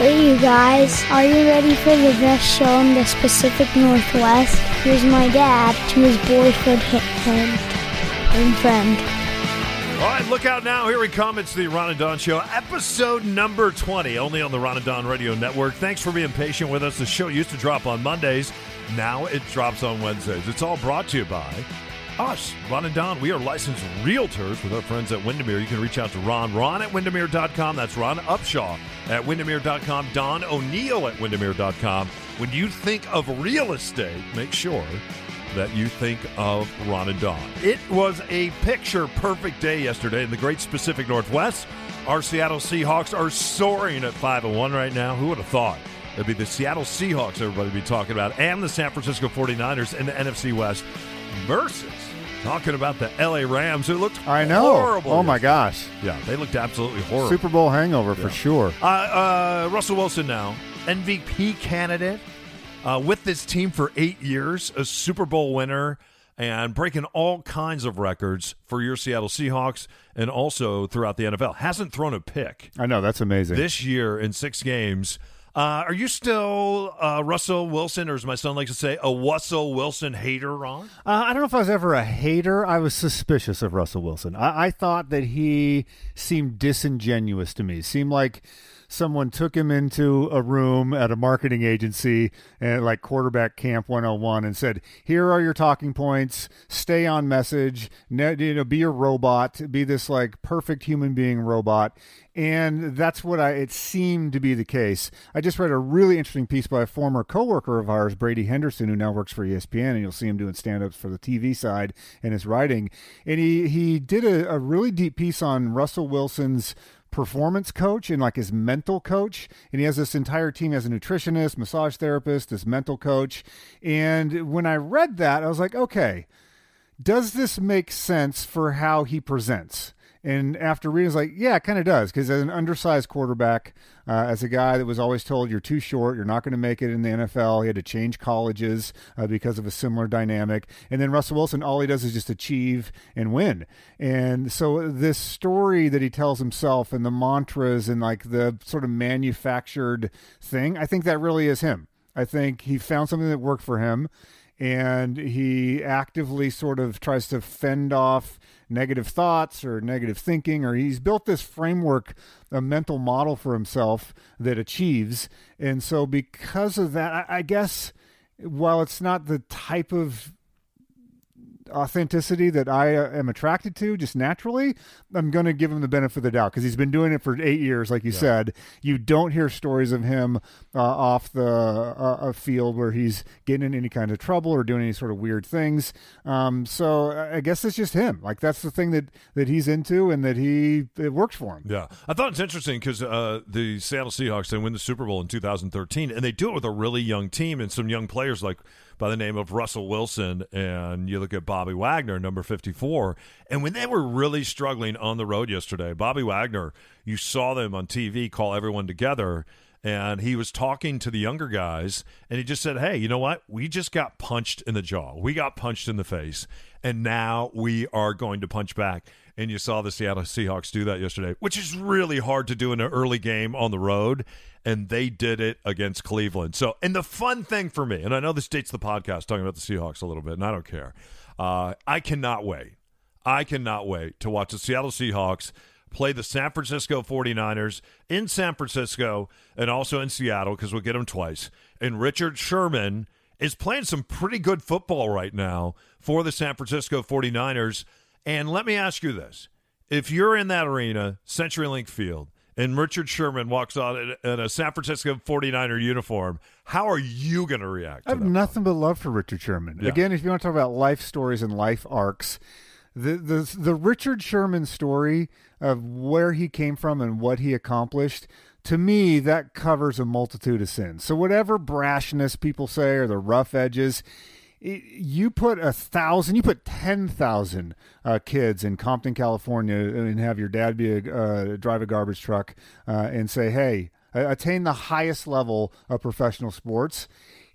Hey you guys, are you ready for the best show in the Pacific Northwest? Here's my dad to his boyfriend and, friend. All right, look out now. Here we come. It's the Ron and Don Show, episode number 20, only on the Ron and Don Radio Network. Thanks for being patient with us. The show used to drop on Mondays. Now it drops on Wednesdays. It's all brought to you by us, Ron and Don. We are licensed realtors with our friends at Windermere. You can reach out to Ron, Ron at Windermere.com. That's Ron Upshaw at Windermere.com, Don O'Neill at Windermere.com. When you think of real estate, make sure that you think of Ron and Don. It was a picture perfect day yesterday in the great Pacific Northwest. Our Seattle Seahawks are soaring at 5 and 1 right now. Who would have thought? It'd be the Seattle Seahawks everybody would be talking about, and the San Francisco 49ers in the NFC West versus talking about the LA Rams, who looked I know. horrible. Oh my gosh. Yeah, they looked absolutely horrible. Super Bowl hangover Yeah. for sure. Uh, uh, Russell Wilson now, MVP candidate uh, with this team for eight years, a Super Bowl winner, and breaking all kinds of records for your Seattle Seahawks and also throughout the NFL. Hasn't thrown a pick I know that's amazing. this year in six games. Uh, are you still uh, Russell Wilson, or as my son likes to say, a Russell Wilson hater, Ron? Uh, I don't know if I was ever a hater. I was suspicious of Russell Wilson. I, I thought that he seemed disingenuous to me. Seemed like someone took him into a room at a marketing agency and like quarterback camp 101 and said, "Here are your talking points. Stay on message. Ne- you know, be a robot. Be this like perfect human being robot." And that's what I it seemed to be the case. I just read a really interesting piece by a former coworker of ours, Brady Henderson, who now works for ESPN, and you'll see him doing stand-ups for the TV side and his writing. And he he did a, a really deep piece on Russell Wilson's performance coach and like his mental coach. And he has this entire team. As a nutritionist massage therapist this mental coach. And when i read that i was like okay does this make sense for how he presents? And after reading, it's like, yeah, it kind of does. Because as an undersized quarterback, uh, as a guy that was always told you're too short, you're not going to make it in the NFL, he had to change colleges uh, because of a similar dynamic. And then Russell Wilson, all he does is just achieve and win. And so this story that he tells himself and the mantras and like the sort of manufactured thing, I think that really is him. I think he found something that worked for him and he actively sort of tries to fend off negative thoughts or negative thinking or he's built this framework a mental model for himself that achieves. And so because of that I, guess while it's not the type of authenticity that I uh, am attracted to just naturally, I'm going to give him the benefit of the doubt because he's been doing it for eight years, like you said. You don't hear stories of him uh, off the uh, uh, field where he's getting in any kind of trouble or doing any sort of weird things. Um, so I I guess it's just him. Like that's the thing that that he's into and that he it works for him. Yeah, I thought it's interesting because uh, the Seattle Seahawks they win the Super Bowl in 2013, and they do it with a really young team and some young players like by the name of Russell Wilson, and you look at Bobby Wagner, number 54, and when they were really struggling on the road yesterday, Bobby Wagner, you saw them on TV call everyone together. And he was talking to the younger guys, and he just said, Hey, you know what? We just got punched in the jaw. We got punched in the face, and now we are going to punch back. And you saw the Seattle Seahawks do that yesterday, which is really hard to do in an early game on the road. And they did it against Cleveland. So, and the fun thing for me, and I know this dates the podcast talking about the Seahawks a little bit, and I don't care. Uh, I cannot wait. I cannot wait to watch the Seattle Seahawks play the San Francisco 49ers in San Francisco and also in Seattle because we'll get them twice. And Richard Sherman is playing some pretty good football right now for the San Francisco 49ers. And let me ask you this if you're in that arena, CenturyLink Field, and Richard Sherman walks out in- a San Francisco 49er uniform, how are you going to react? I have nothing but love for Richard Sherman. Yeah. Again, if you want to talk about life stories and life arcs, the the the Richard Sherman story of where he came from and what he accomplished, to me, that covers a multitude of sins. So whatever brashness people say or the rough edges. It- You put a thousand, you put ten thousand uh, kids in Compton, California, and have your dad be a uh, drive a garbage truck uh, and say, "Hey, attain the highest level of professional sports."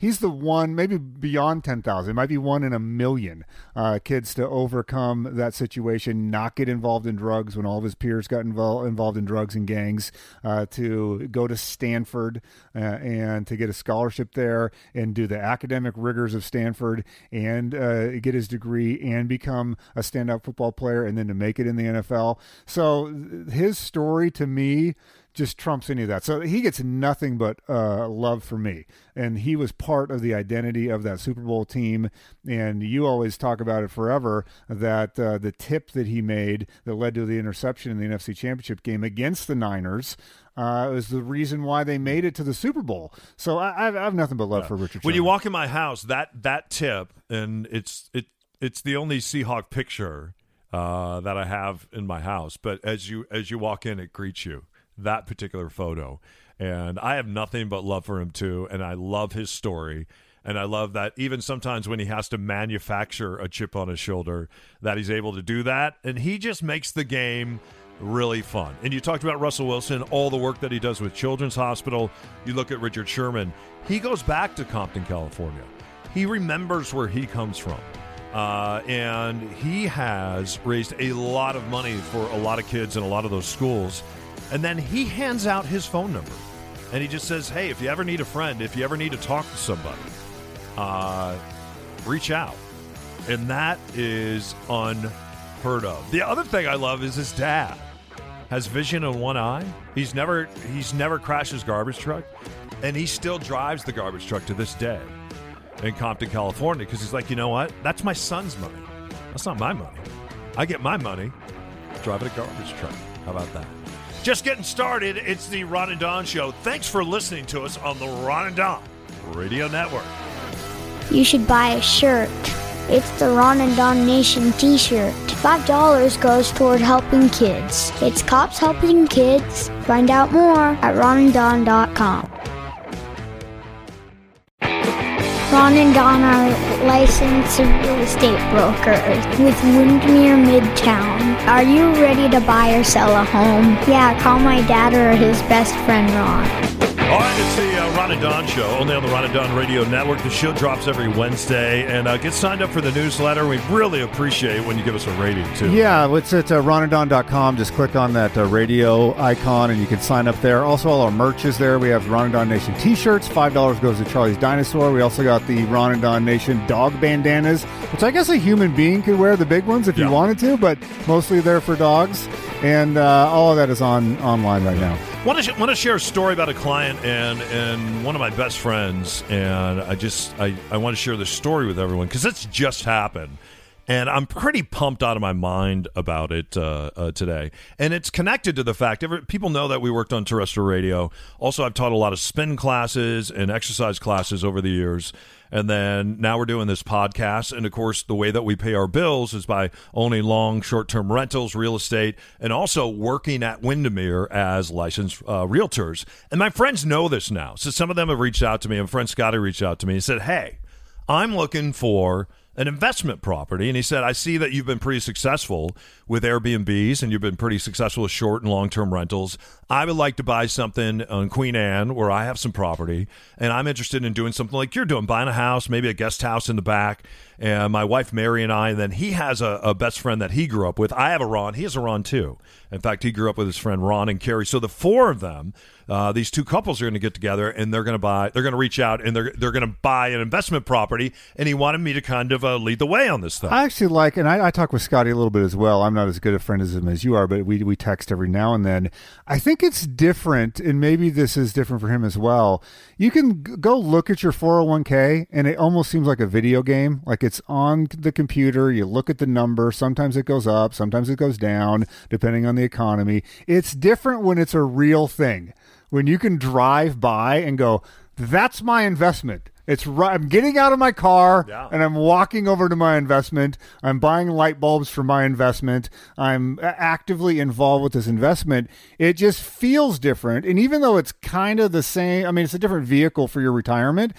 He he's the one, maybe beyond 10,000, it might be one in a million uh, kids to overcome that situation, not get involved in drugs when all of his peers got involved involved in drugs and gangs, uh, to go to Stanford uh, and to get a scholarship there and do the academic rigors of Stanford and uh, get his degree and become a standout football player and then to make it in the NFL. So his story to me just trumps any of that. So he gets nothing but uh, love from me. And he was part of the identity of that Super Bowl team. And you always talk about it forever that uh, the tip that he made that led to the interception in the NFC Championship game against the Niners. Uh, was the reason why they made it to the Super Bowl. So I, I have nothing but love yeah. for Richard. When Sherman. you walk in my house, that that tip, and it's it it's the only Seahawk picture uh, that I have in my house. But as you as you walk in, it greets you that particular photo. And I have nothing but love for him too. And I love his story. And I love that even sometimes when he has to manufacture a chip on his shoulder, that he's able to do that. And he just makes the game really fun. And you talked about Russell Wilson, all the work that he does with Children's Hospital. You look at Richard Sherman, he goes back to Compton, California. He remembers where he comes from. Uh, and he has raised a lot of money for a lot of kids in a lot of those schools. And then he hands out his phone number. And he just says, hey, if you ever need a friend, if you ever need to talk to somebody, uh, reach out. And that is unheard of. The other thing I love is his dad has vision in one eye. He's never he's never crashed his garbage truck, and he still drives the garbage truck to this day in Compton, California, because he's like, you know what? That's my son's money. That's not my money. I get my money driving a garbage truck. How about that? Just getting started. It's the Ron and Don Show. Thanks for listening to us on the Ron and Don Radio Network. You should buy a shirt. It's the Ron and Don Nation t shirt. $5 goes toward helping kids. It's cops helping kids. Find out more at ronanddon.com. Ron and Don are licensed real estate brokers with Windermere Midtown. Are you ready to buy or sell a home? Yeah, call my dad or his best friend Ron. All right, it's the uh, Ron and Don Show, only on the Ron and Don Radio Network. The show drops every Wednesday, and uh, get signed up for the newsletter. We really appreciate when you give us a rating, too. Yeah, it's at uh, ronanddon.com. Just click on that uh, radio icon, and you can sign up there. Also, all our merch is there. We have Ron and Don Nation t-shirts. $5 goes to Charlie's Dinosaur. We also got the Ron and Don Nation dog bandanas, which I guess a human being could wear the big ones if yeah. you wanted to, but mostly there for dogs. And uh, all of that is on online right now. Want to want to share a story about a client and and one of my best friends, and I just I, I want to share this story with everyone because it's just happened, and I'm pretty pumped out of my mind about it uh, uh, today. And it's connected to the fact every, people know that we worked on terrestrial radio. Also, I've taught a lot of spin classes and exercise classes over the years. And then now we're doing this podcast. And of course, the way that we pay our bills is by owning long, short term rentals, real estate, and also working at Windermere as licensed uh, realtors. And my friends know this now. So some of them have reached out to me, and friend Scotty reached out to me and said, Hey, I'm looking for an investment property. And he said, I see that you've been pretty successful with Airbnbs and you've been pretty successful with short and long term rentals. I would like to buy something on Queen Anne where I have some property and I'm interested in doing something like you're doing, buying a house, maybe a guest house in the back. And my wife Mary and I, and then he has a, a best friend that he grew up with. I have a Ron. He has a Ron too. In fact, he grew up with his friend Ron and Carrie. So the four of them uh, these two couples are going to get together and they're going to buy they're going to reach out and they're they're going to buy an investment property and he wanted me to kind of uh, lead the way on this thing i actually like and I, I talk with scotty a little bit as well. I'm not as good a friend as him as you are but we, we text every now and then. I think it's different and maybe this is different for him as well. You can g- go look at your 401k and it almost seems like a video game. Like it's on the computer you look at the number sometimes it goes up sometimes it goes down depending on the economy. It's different when it's a real thing when you can drive by and go, that's my investment. It's right. I'm getting out of my car yeah. and I'm walking over to my investment. I'm buying light bulbs for my investment. I'm uh, actively involved with this investment. It just feels different. And even though it's kind of the same, I mean, it's a different vehicle for your retirement.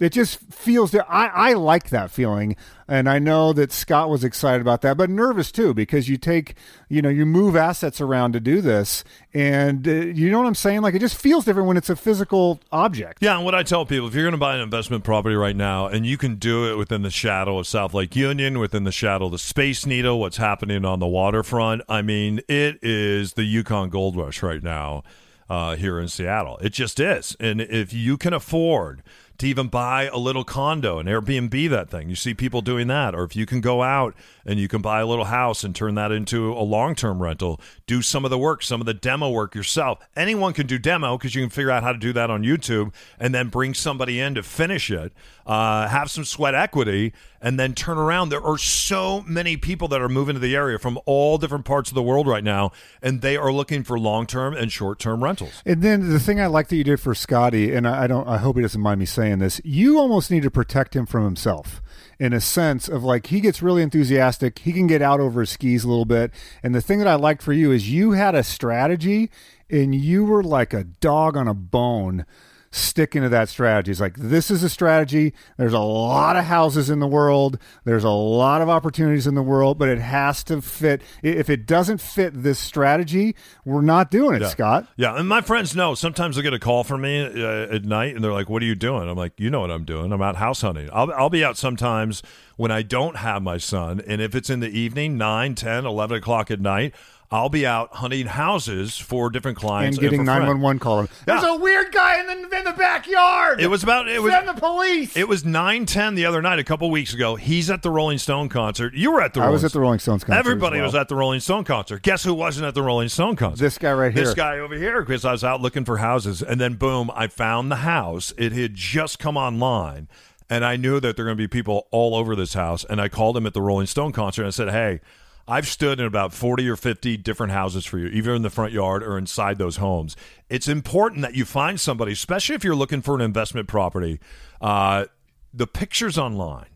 It just feels that I, I like that feeling. And I know that Scott was excited about that, but nervous too, because you take, you know, you move assets around to do this. And uh, you know what I'm saying? Like it just feels different when it's a physical object. Yeah, and what I tell people, if you're going to buy an investment property right now, and you can do it within the shadow of South Lake Union, within the shadow of the Space Needle, what's happening on the waterfront, I mean, it is the Yukon Gold Rush right now uh, here in Seattle. It just is. And if you can afford to even buy a little condo and Airbnb that thing. You see people doing that. Or if you can go out and you can buy a little house and turn that into a long term rental, do some of the work, some of the demo work yourself. Anyone can do demo because you can figure out how to do that on YouTube and then bring somebody in to finish it, uh, have some sweat equity, and then turn around. There are so many people that are moving to the area from all different parts of the world right now, and they are looking for long term and short term rentals. And then the thing I like that you did for Scotty, and I don't, I hope he doesn't mind me saying this, you almost need to protect him from himself in a sense of like he gets really enthusiastic. He can get out over his skis a little bit. And the thing that I liked for you is you had a strategy and you were like a dog on a bone sticking to that strategy. It's like this is a strategy. There's a lot of houses in the world. There's a lot of opportunities in the world, but it has to fit. If it doesn't fit this strategy, we're not doing it, yeah. Scott. Yeah, and my friends know. Sometimes they get a call from me uh, at night, and they're like, "What are you doing?" I'm like, "You know what I'm doing. I'm out house hunting. I'll I'll be out sometimes." When I don't have my son, and if it's in the evening, 9, 10, 11 o'clock at night, I'll be out hunting houses for different clients and getting nine one one calls. There's Yeah. a weird guy in the in the backyard. It was about it was Send the police. it was nine ten the other night, a couple weeks ago. He's at the Rolling Stone concert. You were at the. I Rolling was at the Rolling Stones concert. Everybody well. was at the Rolling Stone concert. Guess who wasn't at the Rolling Stone concert? This guy right here. This guy over here, because I was out looking for houses, and then boom, I found the house. It had just come online, and I knew that there were going to be people all over this house. And I called him at the Rolling Stone concert and I said, "Hey, I've stood in about forty or fifty different houses for you, either in the front yard or inside those homes. It's important that you find somebody, especially if you're looking for an investment property. Uh, the pictures online."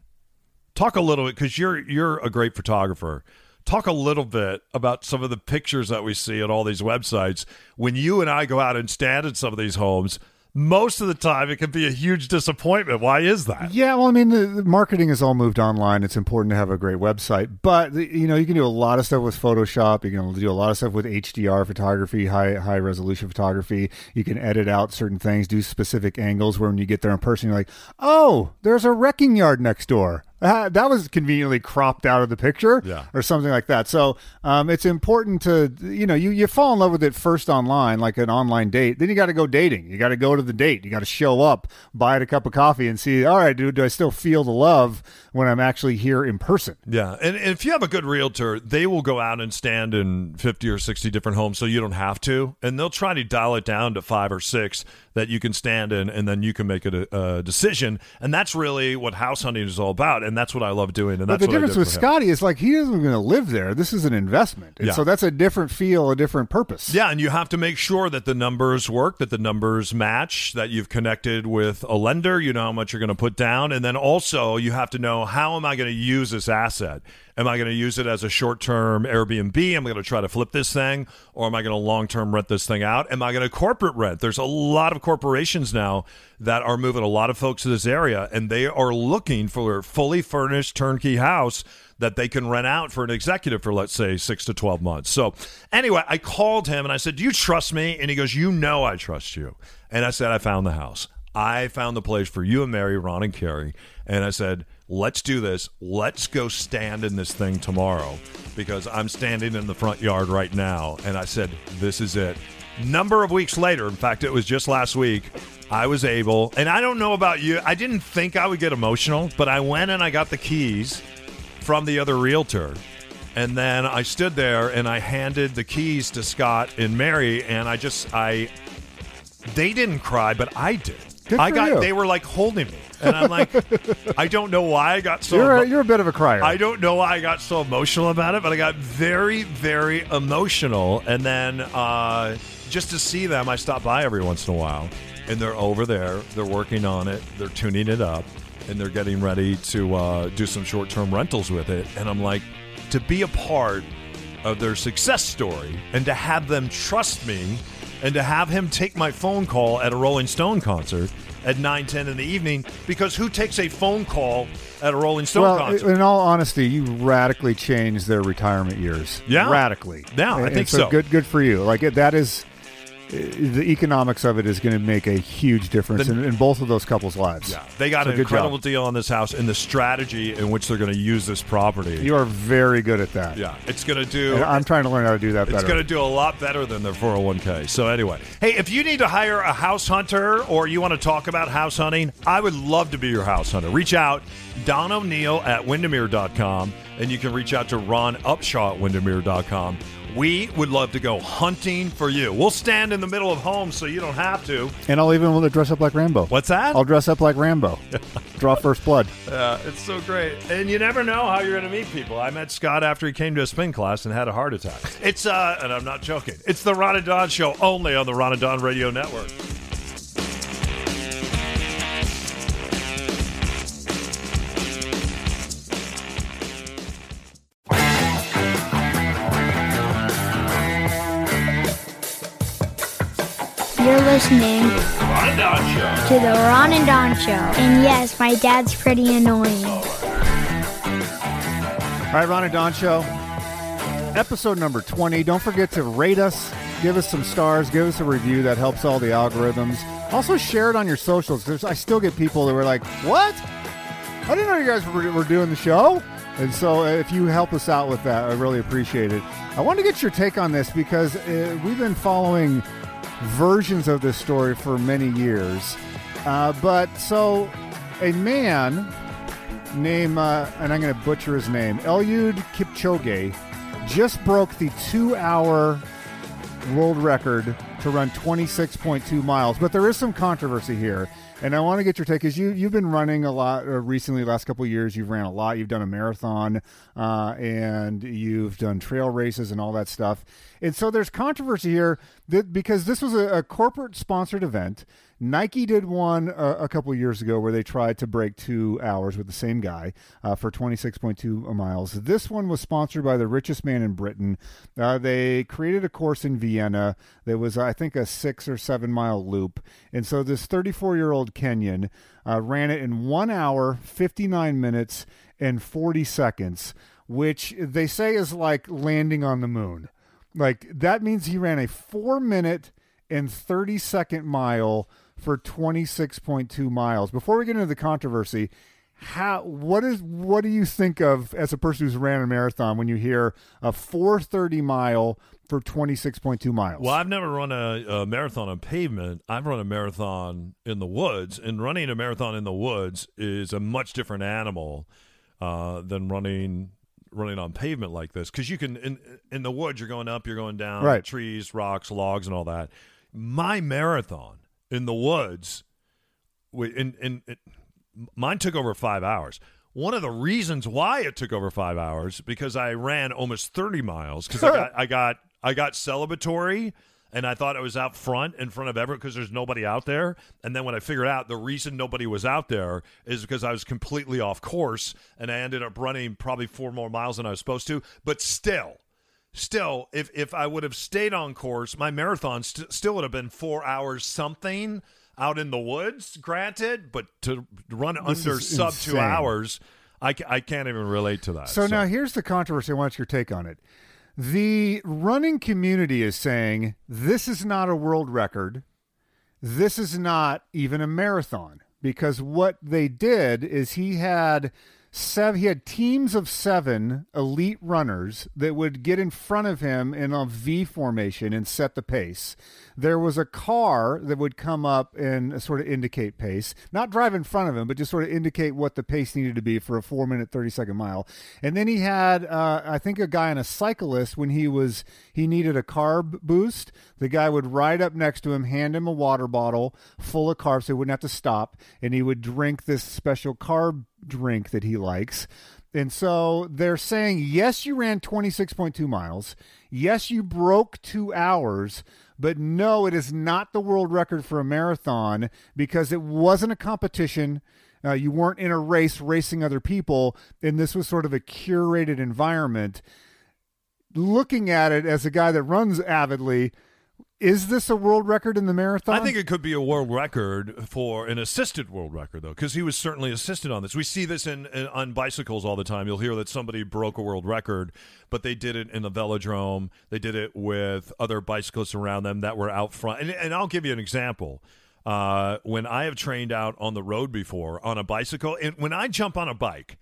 talk a little bit because you're you're a great photographer talk a little bit about some of the pictures that we see on all these websites when you and i go out and stand in some of these homes most of the time it can be a huge disappointment why is that Yeah, well, I mean, the, the marketing has all moved online. It's important to have a great website, but you know, you can do a lot of stuff with Photoshop. You can do a lot of stuff with HDR photography, high high resolution photography. You can edit out certain things, do specific angles. Where when you get there in person, you're like, oh, there's a wrecking yard next door. Uh, that was conveniently cropped out of the picture, Yeah. or something like that. So um, it's important to you know you you fall in love with it first online, like an online date. Then you got to go dating. You got to go to the date. You got to show up, buy it a cup of coffee, and see. All right, dude, do I still feel the love when I'm actually here in person? yeah and, and if you have a good realtor they will go out and stand in 50 or 60 different homes so you don't have to and they'll try to dial it down to five or six that you can stand in and then you can make a, a decision and that's really what house hunting is all about and that's what i love doing and But that's the what difference with. Scotty is like he isn't going to live there. This is an investment, and Yeah. so that's a different feel, a different purpose. Yeah, and you have to make sure that the numbers work, that the numbers match, that you've connected with a lender, you know how much you're going to put down, and then also you have to know how am I going to use this asset? Am I going to use it as a short-term Airbnb? Am I going to try to flip this thing, or am I going to long-term rent this thing out? Am I going to corporate rent? There's a lot of corporations now that are moving a lot of folks to this area, and they are looking for a fully furnished turnkey house that they can rent out for an executive for let's say six to 12 months so anyway i called him and i said do you trust me and he goes you know i trust you and i said i found the house i found the place for you and mary ron and carrie and i said let's do this let's go stand in this thing tomorrow because i'm standing in the front yard right now and i said this is it number of weeks later in fact it was just last week I was able, and I don't know about you, I didn't think I would get emotional, but I went and I got the keys from the other realtor. And then I stood there and I handed the keys to Scott and Mary, and I just, I, they didn't cry, but I did. Good I got, you. they were like holding me. And I'm like, I don't know why I got so You're a, you're a bit of a crier. I don't know why I got so emotional about it, but I got very, very emotional. And then uh, just to see them, I stop by every once in a while, and they're over there. They're working on it. They're tuning it up, and they're getting ready to uh, do some short-term rentals with it. And I'm like, to be a part of their success story and to have them trust me and to have him take my phone call at a Rolling Stone concert at 9 10 in the evening because who takes a phone call at a Rolling Stone well, concert? in all honesty, you radically changed their retirement years. Yeah. radically. Yeah, I think so. so. Good, good for you. Like that is Uh, the economics of it is going to make a huge difference The- in, in both of those couples' lives. yeah, they got So an incredible job. deal on this house and the strategy in which they're going to use this property. You are very good at that. yeah, it's going to do. And I'm trying to learn how to do that It's going to do a lot better than their 401k. So, anyway, hey, if you need to hire a house hunter or you want to talk about house hunting, I would love to be your house hunter. Reach out, Don O'Neill at Windermere.com, and you can reach out to Ron Upshaw at Windermere.com. We would love to go hunting for you. We'll stand in the middle of homes so you don't have to. and I'll even want to dress up like Rambo. What's that? I'll dress up like Rambo. Draw first blood. Uh, it's so great. And you never know how you're going to meet people. I met Scott after he came to a spin class and had a heart attack. It's, uh, and I'm not joking, it's the Ron and Don Show only on the Ron and Don Radio Network. Listening to the Ron and Don Show. And yes, my dad's pretty annoying. All right, Ron and Don Show. Episode number 20. Don't forget to rate us, give us some stars, give us a review. That helps all the algorithms. Also, share it on your socials. There's, I still get people that were like, What? I didn't know you guys were, were doing the show. And so, uh, if you help us out with that, I really appreciate it. I want to get your take on this because uh, we've been following versions of this story for many years. Uh, but so, a man name, uh, and I'm going to butcher his name, Eliud Kipchoge, just broke the two hour world record to run 26.2 miles. But there is some controversy here. And I want to get your take because you, you've been running a lot uh, recently, last couple years. You've ran a lot. You've done a marathon uh, and you've done trail races and all that stuff. And so there's controversy here that because this was a, a corporate sponsored event. Nike did one uh, a couple years ago where they tried to break two hours with the same guy uh, for 26.2 miles. This one was sponsored by the richest man in Britain. Uh, they created a course in Vienna that was, I think, a six or seven mile loop. And so this 34 year old Kenyan uh, ran it in one hour, 59 minutes, and 40 seconds, which they say is like landing on the moon. Like that means he ran a four minute and 30 second mile for 26.2 miles. Before we get into the controversy, how what is what do you think of as a person who's ran a marathon when you hear a 430 mile for 26.2 miles? Well, I've never run a, a marathon on pavement. I've run a marathon in the woods, and running a marathon in the woods is a much different animal uh, than running running on pavement like this. Because you can in in the woods, you're going up, you're going down, Right. trees, rocks, logs, and all that. My marathon in the woods, in in it, mine took over five hours. One of the reasons why it took over five hours because I ran almost thirty miles because I got I got I got celebratory and I thought I was out front in front of everyone because there's nobody out there. And then when I figured out the reason nobody was out there is because I was completely off course and I ended up running probably four more miles than I was supposed to. But still, still, if if I would have stayed on course, my marathon st- still would have been four hours something out in the woods. Granted, but to run This under sub two hours, I, I can't even relate to that. So, now here's the controversy. I want your take on it. The running community is saying this is not a world record. This is not even a marathon because what they did is he had seven, he had teams of seven elite runners that would get in front of him in a V formation and set the pace. There was a car that would come up and sort of indicate pace, not drive in front of him, but just sort of indicate what the pace needed to be for a four minute, 30 second mile. And then he had, uh, I think, a guy on a cyclist when he was, he needed a carb boost. The guy would ride up next to him, hand him a water bottle full of carbs so he wouldn't have to stop, and he would drink this special carb drink that he likes. And so they're saying, yes, you ran 26.2 miles. Yes, you broke two hours, but no, it is not the world record for a marathon because it wasn't a competition. Uh, you weren't in a race racing other people, and this was sort of a curated environment. looking at it as a guy that runs avidly, is this a world record in the marathon? I think it could be a world record for an assisted world record, though, because he was certainly assisted on this. We see this in, in, on bicycles all the time. You'll hear that somebody broke a world record, but they did it in the velodrome. They did it with other bicyclists around them that were out front. And, and I'll give you an example. Uh, when I have trained out on the road before on a bicycle, and when I jump on a bike,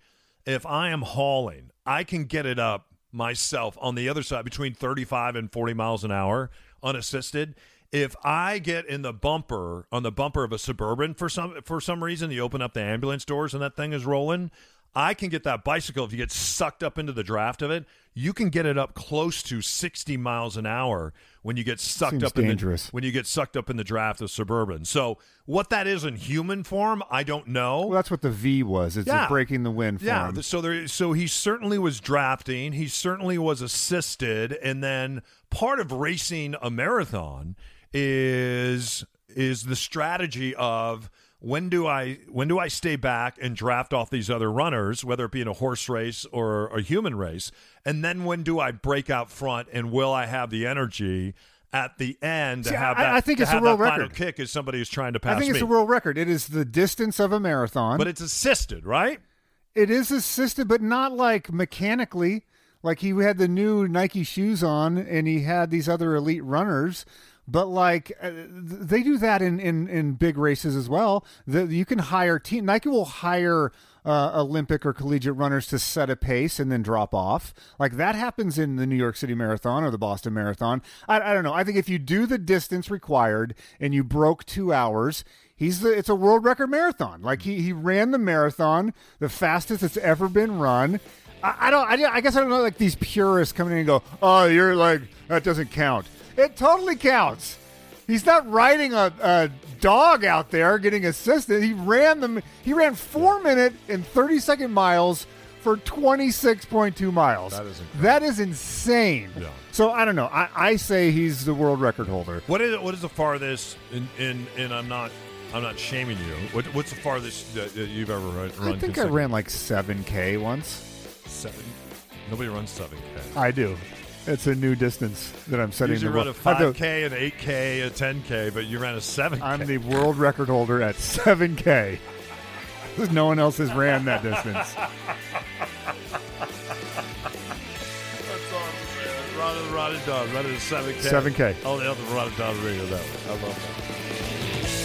if I am hauling, I can get it up myself on the other side between 35 and 40 miles an hour unassisted. If I get in the bumper on the bumper of a suburban for some for some reason, you open up the ambulance doors and that thing is rolling. I can get that bicycle if you get sucked up into the draft of it. You can get it up close to 60 miles an hour when you get sucked Seems up dangerous. in the when you get sucked up in the draft of suburban. So what that is in human form, I don't know. Well, that's what the V was. It's Yeah. a breaking the wind Yeah, so there, so he certainly was drafting. He certainly was assisted, and then part of racing a marathon is is the strategy of when do I when do I stay back and draft off these other runners, whether it be in a horse race or a human race, and then when do I break out front, and will I have the energy? At the end, to have I- that, I think it's a world record. kick as somebody who's trying to pass I think it's me. a world record. It is the distance of a marathon. but it's assisted, right? It is assisted, but not like mechanically. Like he had the new Nike shoes on, and he had these other elite runners. But like uh, they do that in, in, in big races as well. The, you can hire team. Nike will hire uh, Olympic or collegiate runners to set a pace and then drop off. Like that happens in the New York City Marathon or the Boston Marathon. I, I don't know. I think if you do the distance required and you broke two hours, He's the it's a world record marathon. Like he he ran the marathon, the fastest it's ever been run. I, don't I guess I don't know like these purists coming in and go, "Oh, you're like that doesn't count." It totally counts. He's not riding a, a dog out there getting assisted. He ran them he ran 4 minute and 30 second miles for 26.2 miles. That is incredible. that is insane. Yeah. So I don't know. I, I say he's the world record holder. What is what is the farthest? In, in and I'm not I'm not shaming you. What, what's the farthest that, you've ever run? I think I ran like 7k once. seven. Nobody runs seven k. I do. It's a new distance that I'm setting. Usually the run a world- I have five to- k, an eight k, a ten k, but you ran a seven k. I'm the world record holder at 7K. no one else has ran that distance. That's awesome, man. Run it, run it, done. Run it a seven k. 7K. Oh, the other down the radio. That one. I love that.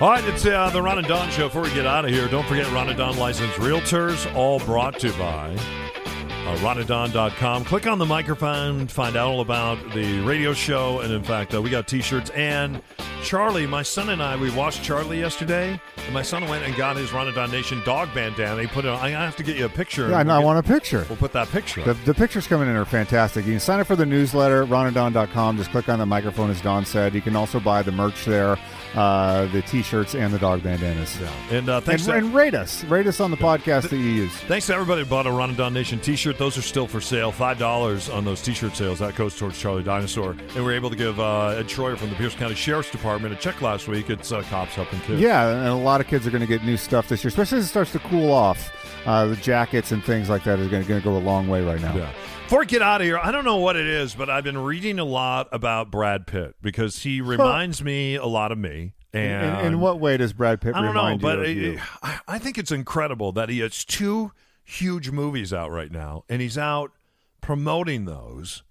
All right, it's uh, the Ron and Don Show. Before we get out of here, don't forget Ron and Don Licensed Realtors, all brought to you by uh, ronanddon.com. Click on the microphone, find out all about the radio show. And in fact, uh, we got t shirts. And Charlie, my son and I, we watched Charlie yesterday. And my son went and got his Ronadon Nation dog bandana. He put it on. I have to get you a picture. Yeah, and We'll I want a picture. We'll put that picture. The, the pictures coming in are fantastic. You can sign up for the newsletter, ronanddon.com. Just click on the microphone, as Don said. You can also buy the merch there, uh, the t-shirts and the dog bandanas. And uh, And, thanks, to, and rate us. Rate us on the podcast that you use. thanks to everybody who bought a Ronadon Nation t shirt. Those are still for sale. $5 on those t shirt sales. That goes towards Charlie Dinosaur. And we're able to give uh, Ed Troyer from the Pierce County Sheriff's Department a check last week. It's uh, Cops Helping Kids. Yeah, and a lot of kids are going to get new stuff this year, especially as it starts to cool off. Uh, the jackets and things like that are going to go a long way right now. Yeah. Before we get out of here, I don't know what it is, but I've been reading a lot about Brad Pitt because he reminds me a lot of me. In, And in, in what way does Brad Pitt remind me? I don't know, but you of it- you? I- I think it's incredible that he has two huge movies out right now, and he's out promoting those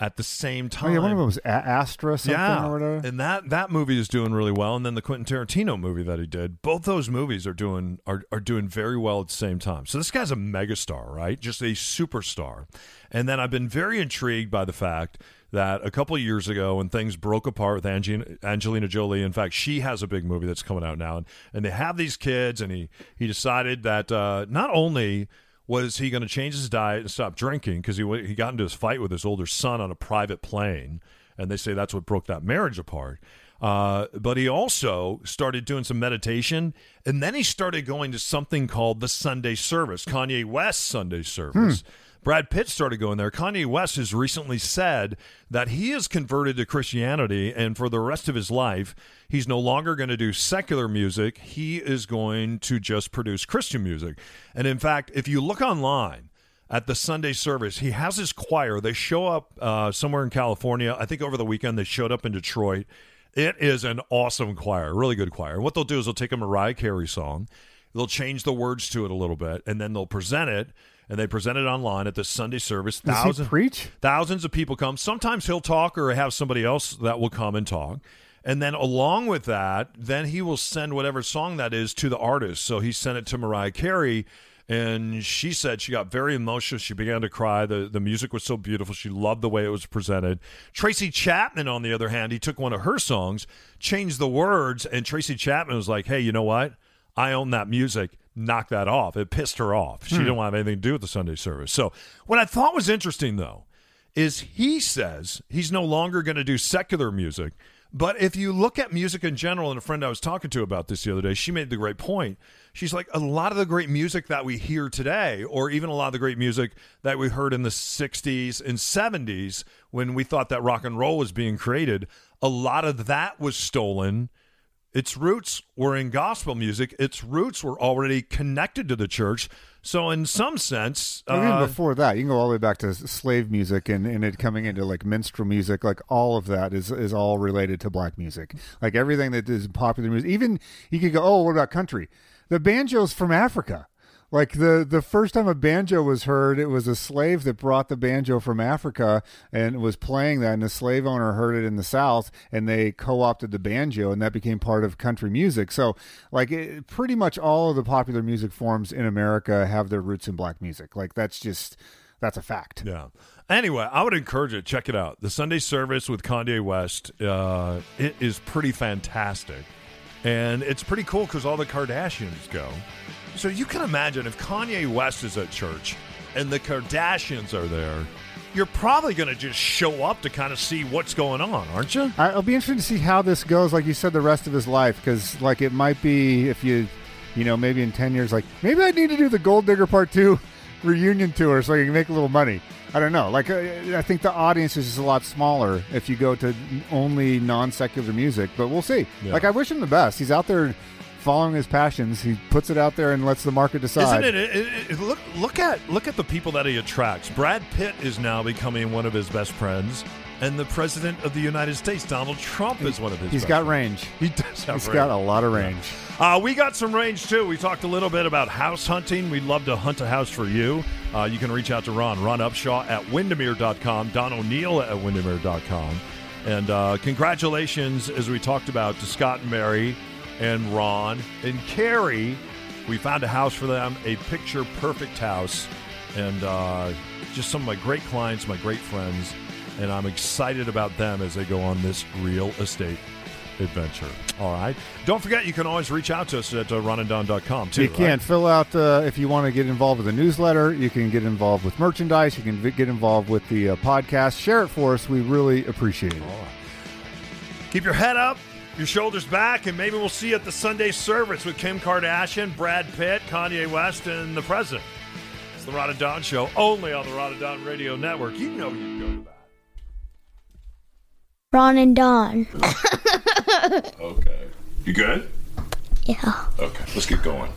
at the same Oh, time. yeah, one of them was a- Astra something yeah, or whatever. and that that movie is doing really well. And then the Quentin Tarantino movie that he did, both those movies are doing are are doing very well at the same time. So this guy's a megastar, right? Just a superstar. And then I've been very intrigued by the fact that a couple of years ago, when things broke apart with Angelina, Angelina Jolie, in fact, she has a big movie that's coming out now, and, and they have these kids, and he he decided that uh, not only was he going to change his diet and stop drinking because he he got into his fight with his older son on a private plane, and they say that's what broke that marriage apart. Uh, but he also started doing some meditation, and then he started going to something called the Sunday service, Kanye West Sunday service. Brad Pitt started going there. Kanye West has recently said that he is converted to Christianity, and for the rest of his life, he's no longer going to do secular music. He is going to just produce Christian music. And in fact, if you look online, at the Sunday service. He has his choir. They show up uh, somewhere in California. I think over the weekend they showed up in Detroit. It is an awesome choir, really good choir. And what they'll do is they'll take a Mariah Carey song, they'll change the words to it a little bit, and then they'll present it. And they present it online at the Sunday service. Thousands, preach? thousands of people come. Sometimes he'll talk or have somebody else that will come and talk. And then along with that, then he will send whatever song that is to the artist. So he sent it to Mariah Carey and she said she got very emotional. She began to cry. The the music was so beautiful. She loved the way it was presented. Tracy Chapman, on the other hand, he took one of her songs, changed the words, and Tracy Chapman was like, "Hey, you know what? I own that music. Knock that off." It pissed her off. She hmm. didn't want have anything to do with the Sunday service. So what I thought was interesting though is he says he's no longer going to do secular music. But if you look at music in general, and a friend I was talking to about this the other day, she made the great point. She's like, a lot of the great music that we hear today, or even a lot of the great music that we heard in the 60s and 70s when we thought that rock and roll was being created, a lot of that was stolen its roots were in gospel music. Its roots were already connected to the church. So, in some sense, Or even uh, before that, you can go all the way back to slave music and, and it coming into like minstrel music. Like all of that is, is all related to black music. Like everything that is popular music. Even you could go, oh, what about country? The banjo's from Africa. Like the the first time a banjo was heard, it was a slave that brought the banjo from Africa and was playing that, and the slave owner heard it in the South, and they co-opted the banjo, and that became part of country music. So, like, it, pretty much all of the popular music forms in America have their roots in black music. Like, that's just that's a fact. Yeah. Anyway, I would encourage it. Check it out. The Sunday service with Kanye West. Uh, it is pretty fantastic, and it's pretty cool because all the Kardashians go. So you can imagine if Kanye West is at church and the Kardashians are there, you're probably going to just show up to kind of see what's going on, aren't you? I, it'll be interesting to see how this goes. Like you said, the rest of his life, because like it might be if you, you know, maybe in ten years, like maybe I need to do the Gold Digger Part Two reunion tour so I can make a little money. I don't know. Like uh, I think the audience is just a lot smaller if you go to only non secular music. But we'll see. Yeah. Like I wish him the best. He's out there following his passions. He puts it out there and lets the market decide. Isn't it, it, it- Look, look at look at the people that he attracts. Brad Pitt is now becoming one of his best friends, and the president of the United States, Donald Trump, is one of his. He's got friends. range. He does have. He's range. got a lot of range. Uh, we got some range too. We talked a little bit about house hunting. We'd love to hunt a house for you. Uh, you can reach out to Ron, Ron Upshaw at Windermere.com, Don O'Neill at Windermere.com. And uh, congratulations, as we talked about, to Scott and Mary and Ron and Carrie. We found a house for them, a picture perfect house. And uh, just some of my great clients, my great friends. And I'm excited about them as they go on this real estate adventure. All right. Don't forget, you can always reach out to us at uh, ronanddon.com, too. You right? can fill out uh, if you want to get involved with the newsletter. You can get involved with merchandise. You can v- get involved with the uh, podcast. Share it for us. We really appreciate it. Keep your head up, your shoulders back, and maybe we'll see you at the Sunday service with Kim Kardashian, Brad Pitt, Kanye West, and the president. It's the Ron and Don Show, only on the Ron and Don Radio Network. You know you'd go to that. Ron and Don. Okay. You good? Yeah. Okay. Let's get going.